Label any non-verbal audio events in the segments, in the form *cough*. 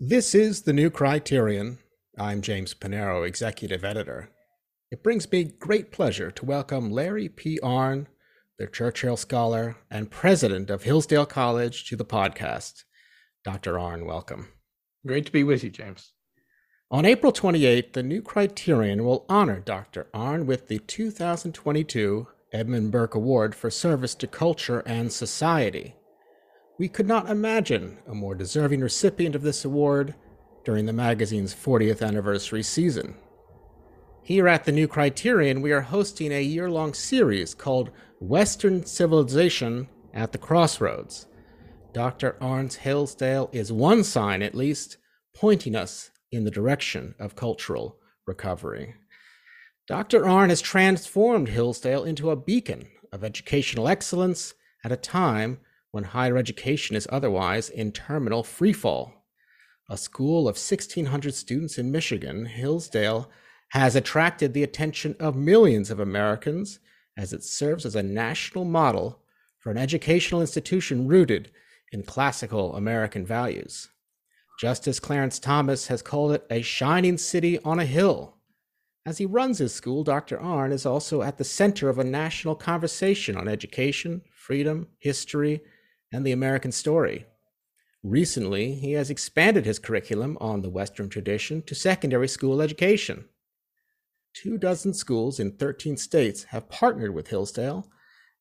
This is the new criterion. I'm James Panero, executive editor. It brings me great pleasure to welcome Larry P. Arnn, the Churchill Scholar and president of Hillsdale College, to the podcast. Dr. Arnn, welcome. Great to be with you, James. On April 28th, the new criterion will honor Dr. Arnn with the 2022 Edmund Burke Award for Service to Culture and Society. We could not imagine a more deserving recipient of this award during the magazine's 40th anniversary season. Here at the New Criterion, we are hosting a year long series called Western Civilization at the Crossroads. Dr. Arnn's Hillsdale is one sign, at least, pointing us in the direction of cultural recovery. Dr. Arnn has transformed Hillsdale into a beacon of educational excellence at a time when higher education is otherwise in terminal freefall. A school of 1,600 students in Michigan, Hillsdale has attracted the attention of millions of Americans as it serves as a national model for an educational institution rooted in classical American values. Justice Clarence Thomas has called it a shining city on a hill. As he runs his school, Dr. Arnn is also at the center of a national conversation on education, freedom, history, and the American story. Recently, he has expanded his curriculum on the Western tradition to secondary school education. Two dozen schools in 13 states have partnered with Hillsdale,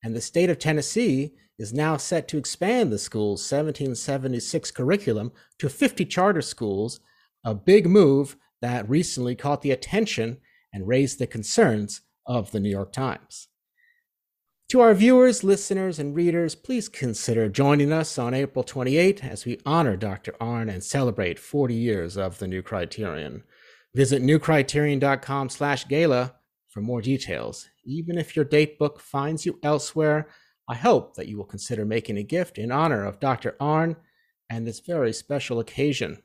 and the state of Tennessee is now set to expand the school's 1776 curriculum to 50 charter schools, a big move that recently caught the attention and raised the concerns of the New York Times. To our viewers, listeners, and readers, please consider joining us on April 28 as we honor Dr. Arnn and celebrate 40 years of the New Criterion. Visit newcriterion.com slash gala for more details. Even if your date book finds you elsewhere, I hope that you will consider making a gift in honor of Dr. Arnn and this very special occasion.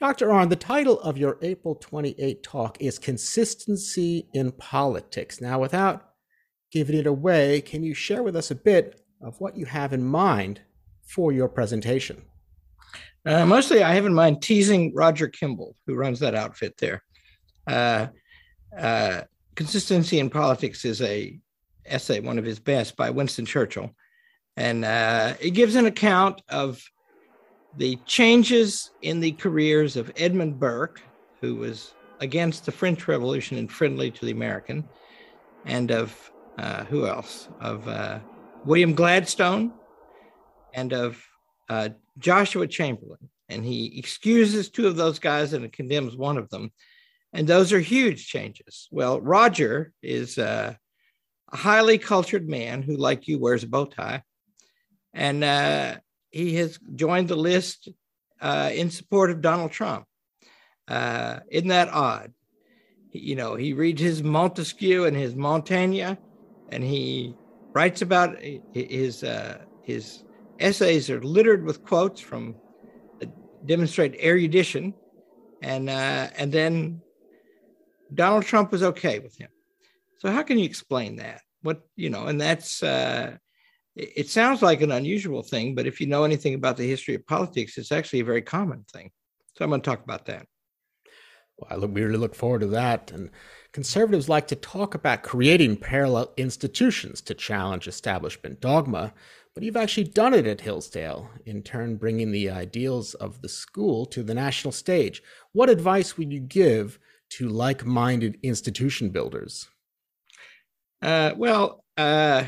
Dr. Arnn, the title of your April 28 talk is Consistency in Politics. Now, without giving it away, can you share with us a bit of what you have in mind for your presentation? Uh, mostly, I have in mind teasing Roger Kimball, who runs that outfit there. Uh, uh, Consistency in Politics is a essay, one of his best, by Winston Churchill, and uh, it gives an account of the changes in the careers of Edmund Burke, who was against the French Revolution and friendly to the American, and of uh, who else? Of uh, William Gladstone and of uh, Joseph Chamberlain. And he excuses two of those guys and condemns one of them. And those are huge changes. Well, Roger is uh, a highly cultured man who, like you, wears a bow tie. And uh, he has joined the list uh, in support of Donald Trump. isn't that odd? You know, he reads his Montesquieu and his Montaigne, and he writes about his uh, his essays are littered with quotes from demonstrate erudition, and uh, and then Donald Trump was okay with him. So how can you explain that? What you know, and that's uh, it sounds like an unusual thing, but if you know anything about the history of politics, it's actually a very common thing. So I'm going to talk about that. Well, I look, we really look forward to that. And conservatives like to talk about creating parallel institutions to challenge establishment dogma, but you've actually done it at Hillsdale, in turn, bringing the ideals of the school to the national stage. What advice would you give to like minded institution builders? Uh, well, uh,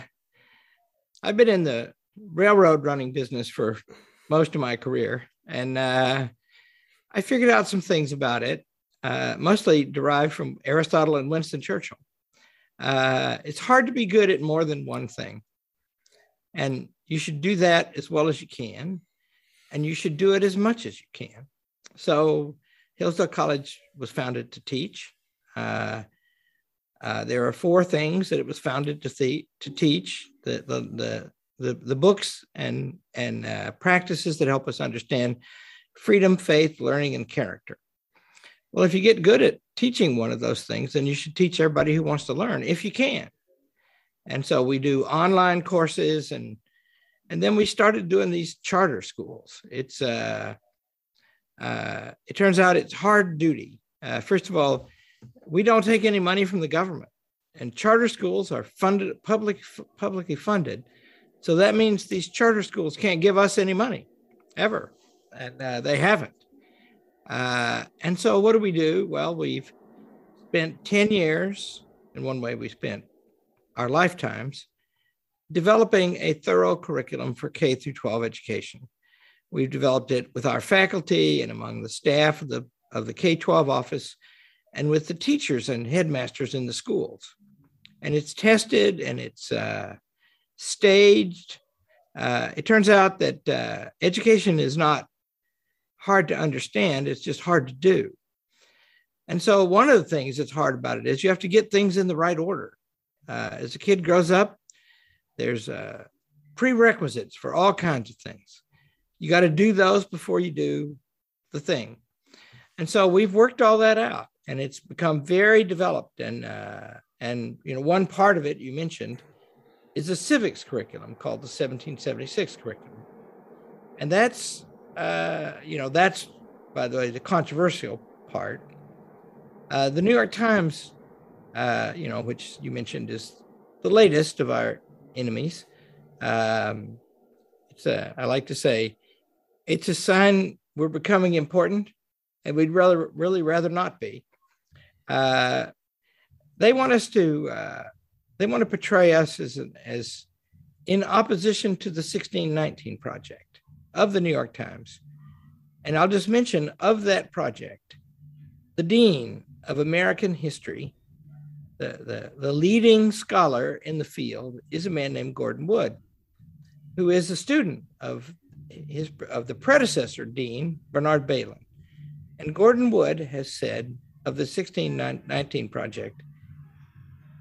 I've been in the railroad running business for most of my career, and uh, I figured out some things about it uh, mostly derived from Aristotle and Winston Churchill. Uh, it's hard to be good at more than one thing. And you should do that as well as you can. And you should do it as much as you can. So, Hillsdale College was founded to teach. Uh, uh, there are four things that it was founded to, th- to teach the, the, the, the, the books and, and uh, practices that help us understand freedom, faith, learning, and character. Well, if you get good at teaching one of those things, then you should teach everybody who wants to learn if you can. And so we do online courses and and then we started doing these charter schools. It's uh Uh, it turns out it's hard duty. Uh, first of all, we don't take any money from the government, and charter schools are funded public publicly funded. So that means these charter schools can't give us any money ever, and uh, they haven't. Uh, and so, what do we do? Well, we've spent 10 years, in one way, we spent our lifetimes developing a thorough curriculum for K through 12 education. We've developed it with our faculty and among the staff of the, of the K 12 office and with the teachers and headmasters in the schools. And it's tested and it's uh, staged. Uh, it turns out that uh, education is not hard to understand, it's just hard to do. And so, one of the things that's hard about it is you have to get things in the right order. Uh, as a kid grows up, there's uh, prerequisites for all kinds of things. You got to do those before you do the thing. And so we've worked all that out, and it's become very developed. And uh, and you know, one part of it you mentioned is a civics curriculum called the 1776 curriculum, and that's uh, you know that's by the way the controversial part. Uh, the New York Times, uh, you know, which you mentioned is the latest of our enemies. Um, it's a, I like to say it's a sign we're becoming important and we'd rather really rather not be. Uh, they want us to uh, they want to portray us as an, as in opposition to the 1619 project of the New York Times. And I'll just mention of that project, the dean of American history, the, the, the leading scholar in the field is a man named Gordon Wood, who is a student of his of the predecessor dean Bernard Bailyn. And Gordon Wood has said of the 1619 project,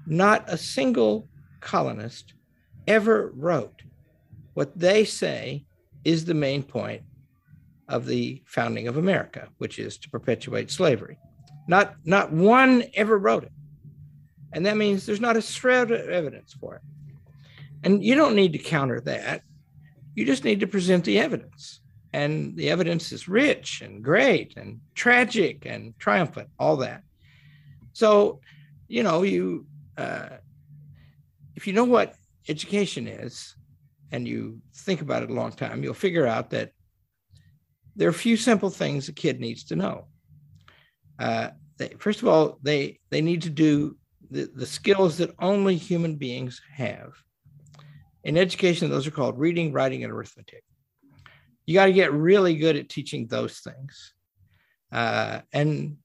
not a single colonist ever wrote what they say is the main point of the founding of America, which is to perpetuate slavery. Not, not one ever wrote it. And that means there's not a shred of evidence for it. And you don't need to counter that. You just need to present the evidence. And the evidence is rich and great and tragic and triumphant, all that. So, you know, you, uh, if you know what education is and you think about it a long time, you'll figure out that there are a few simple things a kid needs to know. Uh, they, first of all, they they need to do the, the skills that only human beings have. In education, those are called reading, writing, and arithmetic. You got to get really good at teaching those things. Uh, and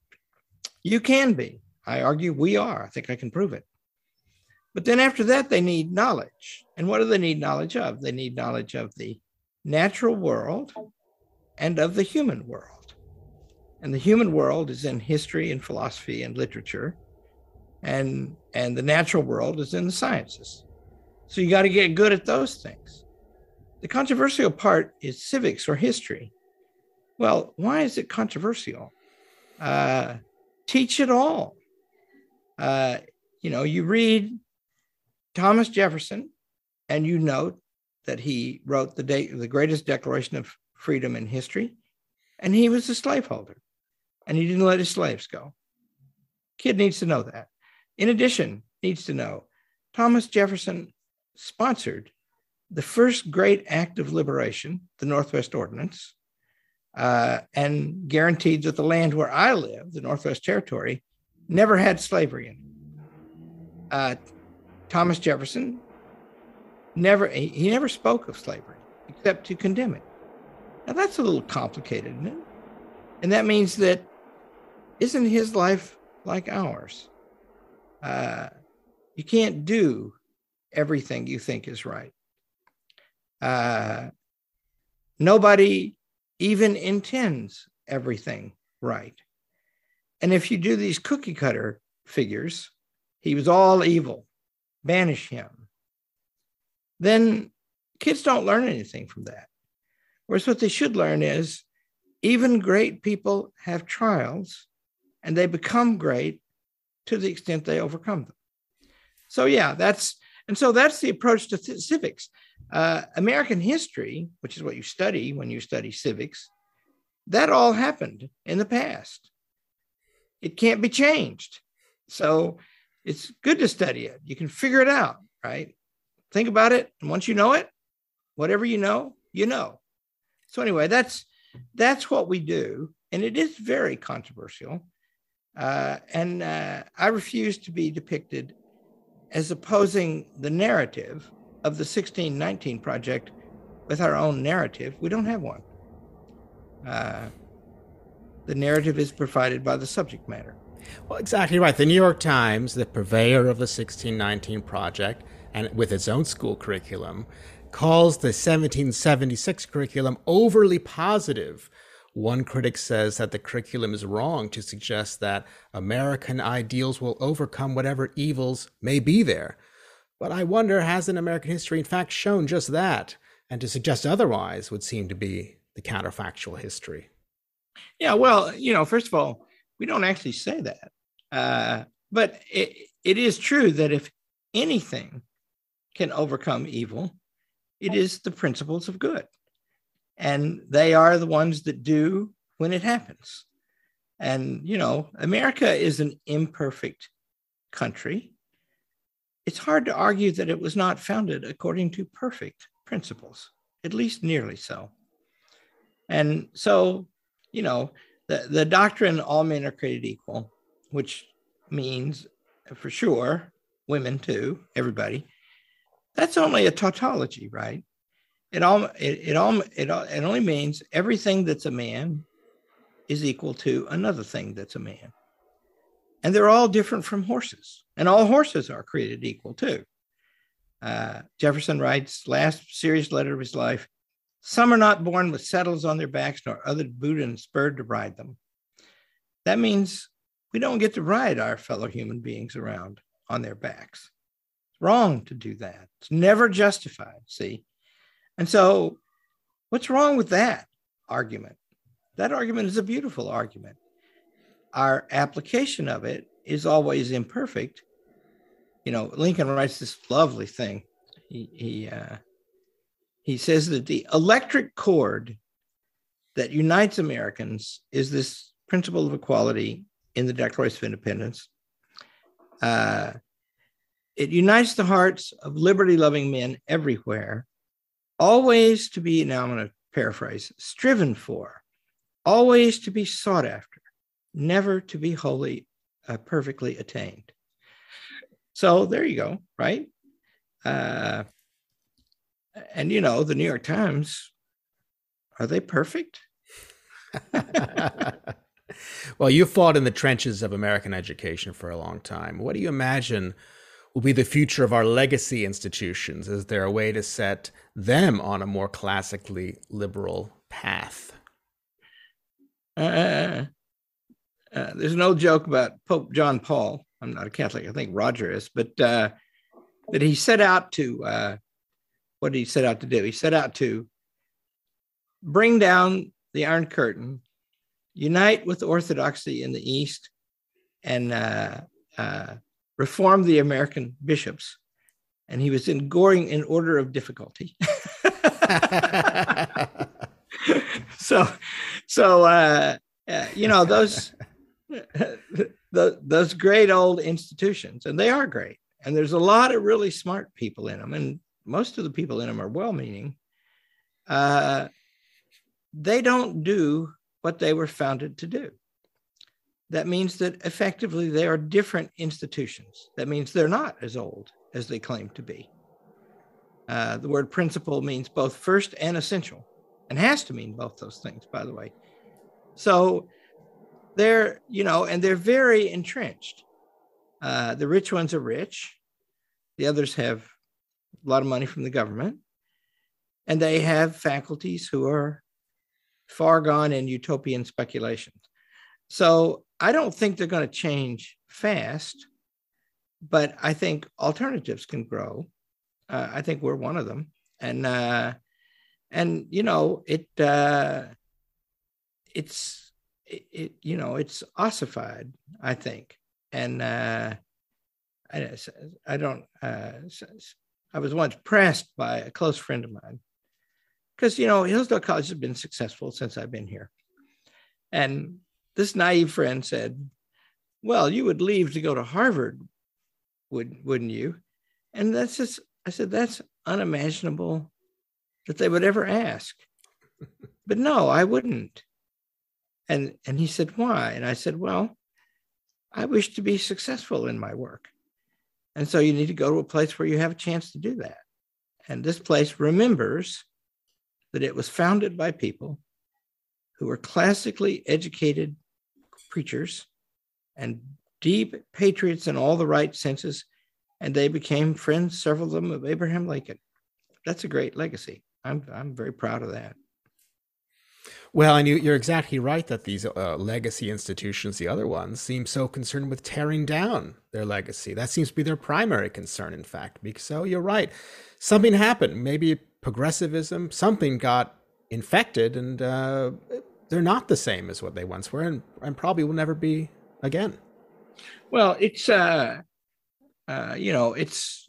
you can be. I argue we are. I think I can prove it. But then after that, they need knowledge. And what do they need knowledge of? They need knowledge of the natural world and of the human world. And the human world is in history and philosophy and literature and and the natural world is in the sciences. So you got to get good at those things. The controversial part is civics or history. Well, why is it controversial? Uh, teach it all. Uh, you know, you read Thomas Jefferson, and you note that he wrote the de- the greatest declaration of freedom in history, and he was a slaveholder, and he didn't let his slaves go. Kid needs to know that in addition, needs to know Thomas Jefferson sponsored the first great act of liberation, the Northwest Ordinance, uh, and guaranteed that the land where I live, the Northwest Territory, never had slavery in it. Uh, Thomas Jefferson never he, never spoke of slavery except to condemn it. Now that's a little complicated, isn't it? And that means that isn't his life like ours? Uh, you can't do everything you think is right. Uh, nobody even intends everything right. And if you do these cookie cutter figures, he was all evil, banish him, then kids don't learn anything from that. Whereas what they should learn is even great people have trials and they become great to the extent they overcome them. So yeah, that's and so that's the approach to th- civics. Uh, American history, which is what you study when you study civics, that all happened in the past. It can't be changed. So it's good to study it. You can figure it out, right? Think about it. And once you know it, whatever you know, you know. So anyway, that's that's what we do, and it is very controversial. Uh, and uh, I refuse to be depicted as opposing the narrative of the 1619 project with our own narrative. We don't have one. Uh, the narrative is provided by the subject matter. Well, exactly right. The New York Times, the purveyor of the 1619 project, and with its own school curriculum, calls the 1776 curriculum overly positive. One critic says that the curriculum is wrong to suggest that American ideals will overcome whatever evils may be there. But I wonder, hasn't American history in fact shown just that? And to suggest otherwise would seem to be the counterfactual history. Yeah, well, you know, first of all, we don't actually say that. Uh, but it, it is true that if anything can overcome evil, it is the principles of good. And they are the ones that do when it happens. And, you know, America is an imperfect country. It's hard to argue that it was not founded according to perfect principles, at least nearly so. And so, you know, the, the doctrine all men are created equal, which means for sure women too, everybody. That's only a tautology, right? It all it, it all it, it only means everything that's a man is equal to another thing that's a man. And they're all different from horses, and all horses are created equal too. Uh, Jefferson writes, last serious letter of his life some are not born with saddles on their backs, nor other boot and spurred to ride them. That means we don't get to ride our fellow human beings around on their backs. It's wrong to do that. It's never justified, see? And so, what's wrong with that argument? That argument is a beautiful argument. Our application of it is always imperfect. You know, Lincoln writes this lovely thing. He, he uh, he says that the electric cord that unites Americans is this principle of equality in the Declaration of Independence. Uh, it unites the hearts of liberty loving men everywhere, always to be, now I'm going to paraphrase, striven for, always to be sought after, never to be wholly, uh, perfectly attained. So there you go, right? Uh, and you know, the New York Times, are they perfect? *laughs* well, you fought in the trenches of American education for a long time. What do you imagine will be the future of our legacy institutions? Is there a way to set them on a more classically liberal path? Uh, uh, there's an old joke about Pope John Paul. I'm not a Catholic. I think Roger is, but uh, that he set out to uh, what did he set out to do? He set out to bring down the Iron Curtain, unite with orthodoxy in the East, and uh, uh, reform the American bishops. And he was in going in order of difficulty. *laughs* so, so uh, uh, you know those *laughs* the, those great old institutions, and they are great. And there's a lot of really smart people in them, and most of the people in them are well meaning, uh, they don't do what they were founded to do. That means that effectively they are different institutions. That means they're not as old as they claim to be. Uh, the word principle means both first and essential, and has to mean both those things, by the way. So they're, you know, and they're very entrenched. Uh, the rich ones are rich, the others have a lot of money from the government, and they have faculties who are far gone in utopian speculations. So I don't think they're going to change fast, but I think alternatives can grow. Uh, I think we're one of them, and uh, and you know it uh, it's it, it, you know it's ossified. I think, and uh, I, I don't uh, I was once pressed by a close friend of mine because, you know, Hillsdale College has been successful since I've been here. And this naive friend said, Well, you would leave to go to Harvard, would, wouldn't you? And that's just, I said, That's unimaginable that they would ever ask. *laughs* but no, I wouldn't. And, and he said, Why? And I said, Well, I wish to be successful in my work. And so you need to go to a place where you have a chance to do that. And this place remembers that it was founded by people who were classically educated preachers and deep patriots in all the right senses. And they became friends, several of them, of Abraham Lincoln. That's a great legacy. I'm, I'm very proud of that. Well, and you, are exactly right that these uh, legacy institutions, the other ones, seem so concerned with tearing down their legacy. That seems to be their primary concern, in fact. So you're right, something happened. Maybe progressivism, something got infected, and uh, they're not the same as what they once were, and, and probably will never be again. Well, it's uh, uh, you know, it's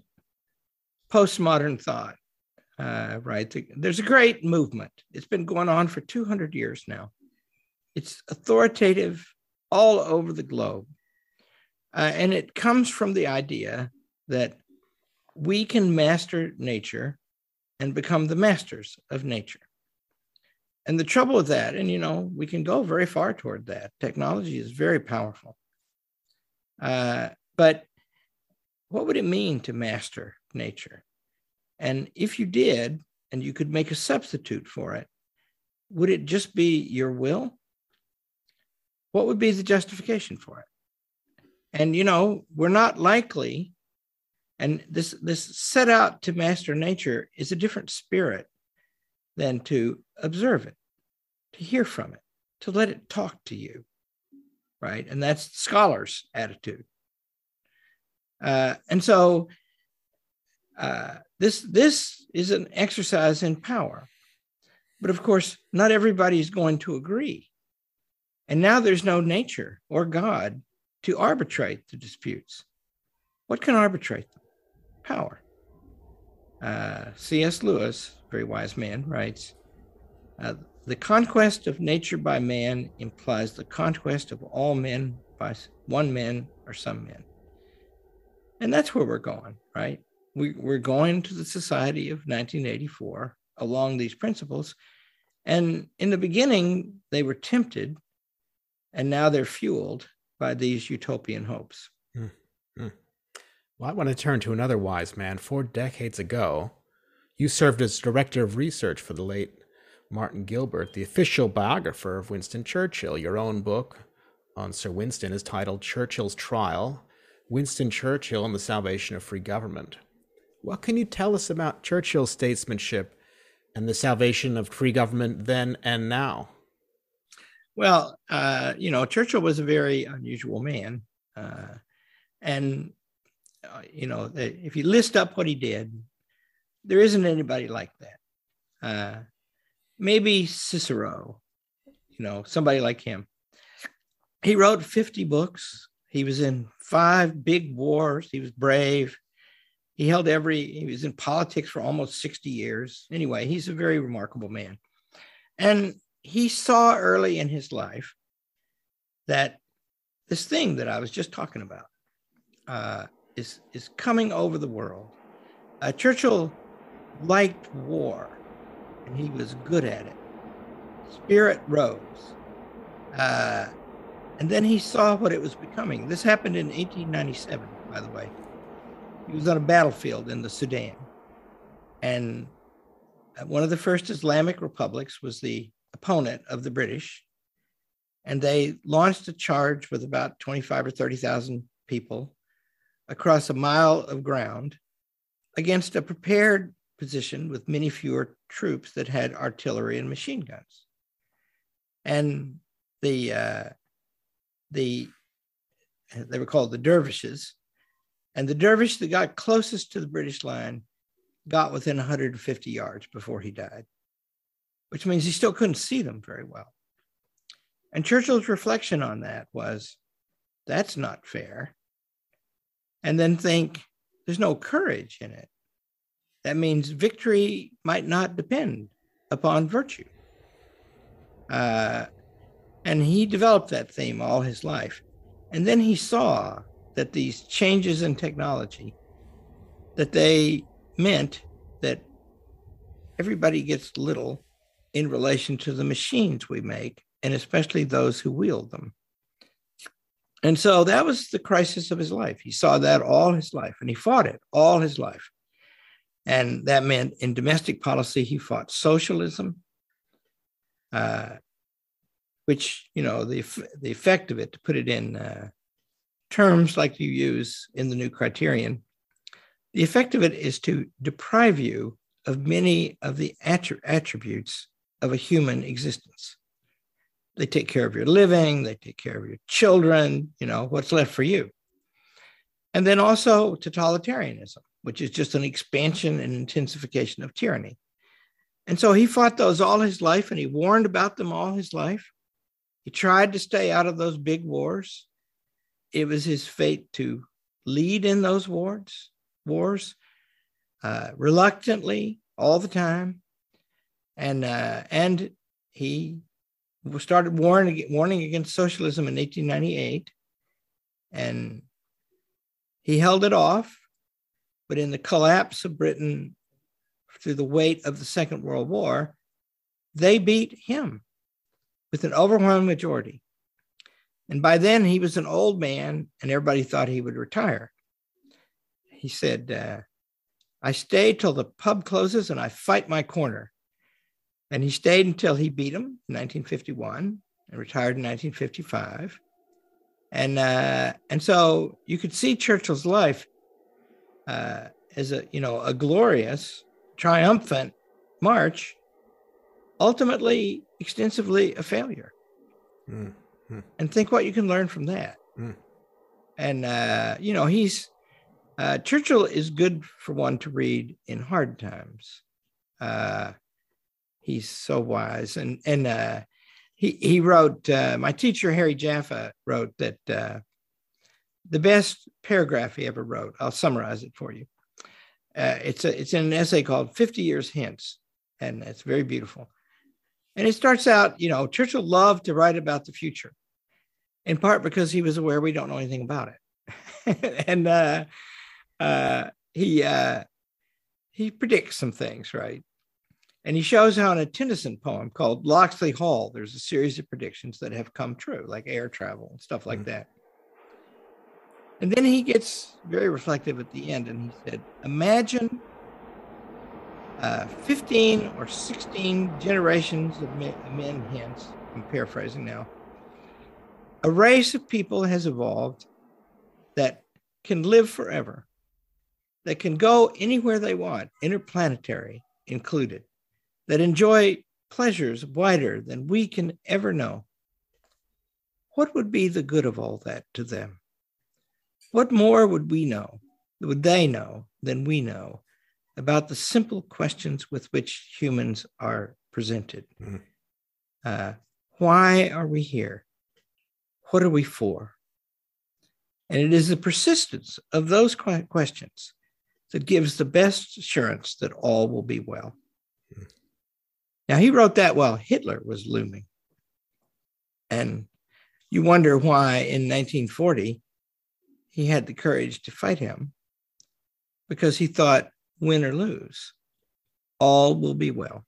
postmodern thought, uh, right? There's a great movement. It's been going on for 200 years now. It's authoritative all over the globe, uh, and it comes from the idea that we can master nature and become the masters of nature. And the trouble with that, and you know, we can go very far toward that. Technology is very powerful. Uh, but what would it mean to master nature? And if you did, and you could make a substitute for it, would it just be your will? What would be the justification for it? And you know, we're not likely and this, this set out to master nature is a different spirit than to observe it, to hear from it, to let it talk to you, right? And that's scholar's attitude. Uh, and so uh, this, this is an exercise in power. But of course, not everybody is going to agree. And now there's no nature or God to arbitrate the disputes. What can arbitrate them? power. Uh, C.S. Lewis, very wise man, writes uh, The conquest of nature by man implies the conquest of all men by one man or some men. And that's where we're going, right? We, we're going to the society of 1984 along these principles. And in the beginning, they were tempted, and now they're fueled by these utopian hopes. Mm-hmm. Well, I want to turn to another wise man. Four decades ago, you served as director of research for the late Martin Gilbert, the official biographer of Winston Churchill. Your own book on Sir Winston is titled Churchill's Trial Winston Churchill and the Salvation of Free Government. What can you tell us about Churchill's statesmanship and the salvation of free government then and now? Well, uh, you know, Churchill was a very unusual man. Uh, and uh, you know, if you list up what he did, there isn't anybody like that. Uh, maybe Cicero, you know, somebody like him. He wrote 50 books. He was in five big wars. He was brave. He held every, he was in politics for almost 60 years. Anyway, he's a very remarkable man. And he saw early in his life that this thing that I was just talking about, uh, is, is coming over the world. Uh, Churchill liked war, and he was good at it. Spirit rose. Uh, and then he saw what it was becoming. This happened in 1897, by the way. He was on a battlefield in the Sudan. And one of the first Islamic republics was the opponent of the British. And they launched a charge with about 25 or 30,000 people across a mile of ground against a prepared position with many fewer troops that had artillery and machine guns. And the uh, the they were called the dervishes, and the dervish that got closest to the British line got within 150 yards before he died, which means he still couldn't see them very well. And Churchill's reflection on that was, that's not fair and then think there's no courage in it. That means victory might not depend upon virtue. Uh, And he developed that theme all his life. And then he saw that these changes in technology that they meant that everybody gets little in relation to the machines we make and especially those who wield them. And so that was the crisis of his life. He saw that all his life and he fought it all his life. And that meant in domestic policy, he fought socialism, uh, which, you know, the, the effect of it, to put it in uh, terms like you use in the new criterion, the effect of it is to deprive you of many of the attributes of a human existence. They take care of your living, they take care of your children, you know, what's left for you. And then also totalitarianism, which is just an expansion and intensification of tyranny. And so he fought those all his life and he warned about them all his life. He tried to stay out of those big wars. It was his fate to lead in those wars, wars, uh, reluctantly all the time, and uh, and he started warning warning against socialism in 1898, and he held it off. But in the collapse of Britain through the weight of the Second World War, they beat him with an overwhelming majority. And by then he was an old man, and everybody thought he would retire. He said, uh, I stay till the pub closes and I fight my corner. And he stayed until he beat him in 1951 and retired in 1955. And uh, and so you could see Churchill's life uh, as a you know a glorious, triumphant march, ultimately extensively a failure. Mm-hmm. And think what you can learn from that. Mm. And uh, you know he's uh, Churchill is good for one to read in hard times. Uh, he's so wise. And and uh, he he wrote. Uh, my teacher Harry Jaffa wrote that uh, the best paragraph he ever wrote. I'll summarize it for you. Uh, it's a it's in an essay called "50 Years Hence," and it's very beautiful. And it starts out, you know, Churchill loved to write about the future, in part because he was aware we don't know anything about it, *laughs* and uh, uh, he uh, he predicts some things, right? And he shows how in a Tennyson poem called Locksley Hall, there's a series of predictions that have come true, like air travel and stuff like mm-hmm. that. And then he gets very reflective at the end and he said, Imagine uh, 15 or 16 generations of men, men hence, I'm paraphrasing now, a race of people has evolved that can live forever, that can go anywhere they want, interplanetary included, that enjoy pleasures wider than we can ever know. What would be the good of all that to them? What more would we know, would they know than we know about the simple questions with which humans are presented? Mm-hmm. Uh, why are we here? What are we for? And it is the persistence of those questions that gives the best assurance that all will be well. Mm-hmm. Now, he wrote that while Hitler was looming. And you wonder why in 1940 he had the courage to fight him because he thought, win or lose, all will be well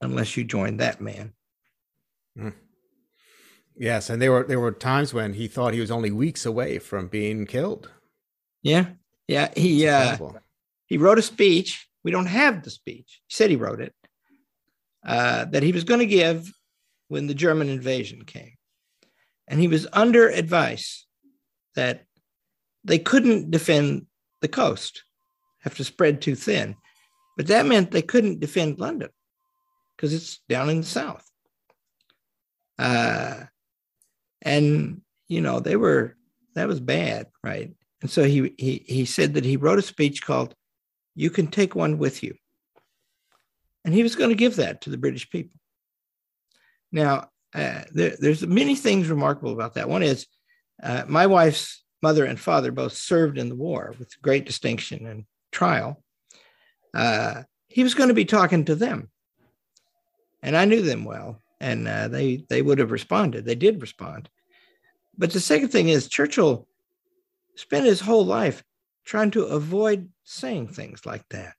unless you join that man. Mm. Yes, and there were there were times when he thought he was only weeks away from being killed. Yeah, yeah. He uh, he wrote a speech. We don't have the speech. He said he wrote it, uh, that he was going to give when the German invasion came. And he was under advice that they couldn't defend the coast, have to spread too thin. But that meant they couldn't defend London because it's down in the south. Uh, and you know they were that was bad, right? And so he he he said that he wrote a speech called "You Can Take One with You," And he was going to give that to the British people. Now, uh, there, there's many things remarkable about that. One is uh, my wife's mother and father both served in the war with great distinction and trial. Uh, he was going to be talking to them. And I knew them well. and uh, they they would have responded. They did respond. But the second thing is Churchill spent his whole life trying to avoid saying things like that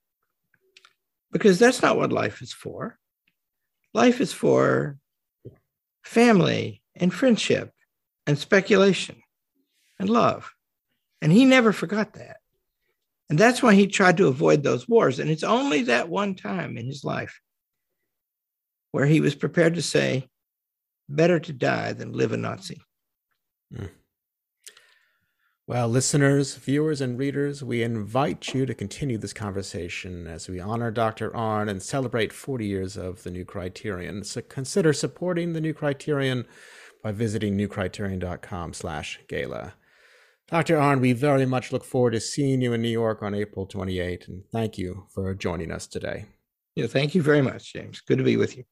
because that's not what life is for. Life is for family and friendship and speculation and love. And he never forgot that. And that's why he tried to avoid those wars. And it's only that one time in his life where he was prepared to say, better to die than live a Nazi. Mm. Well, listeners, viewers, and readers, we invite you to continue this conversation as we honor Dr. Arnn and celebrate 40 years of the New Criterion. So consider supporting the New Criterion by visiting newcriterion.com slash gala. Dr. Arnn, we very much look forward to seeing you in New York on April 28, and thank you for joining us today. Yeah, thank you very much, James. Good to be with you.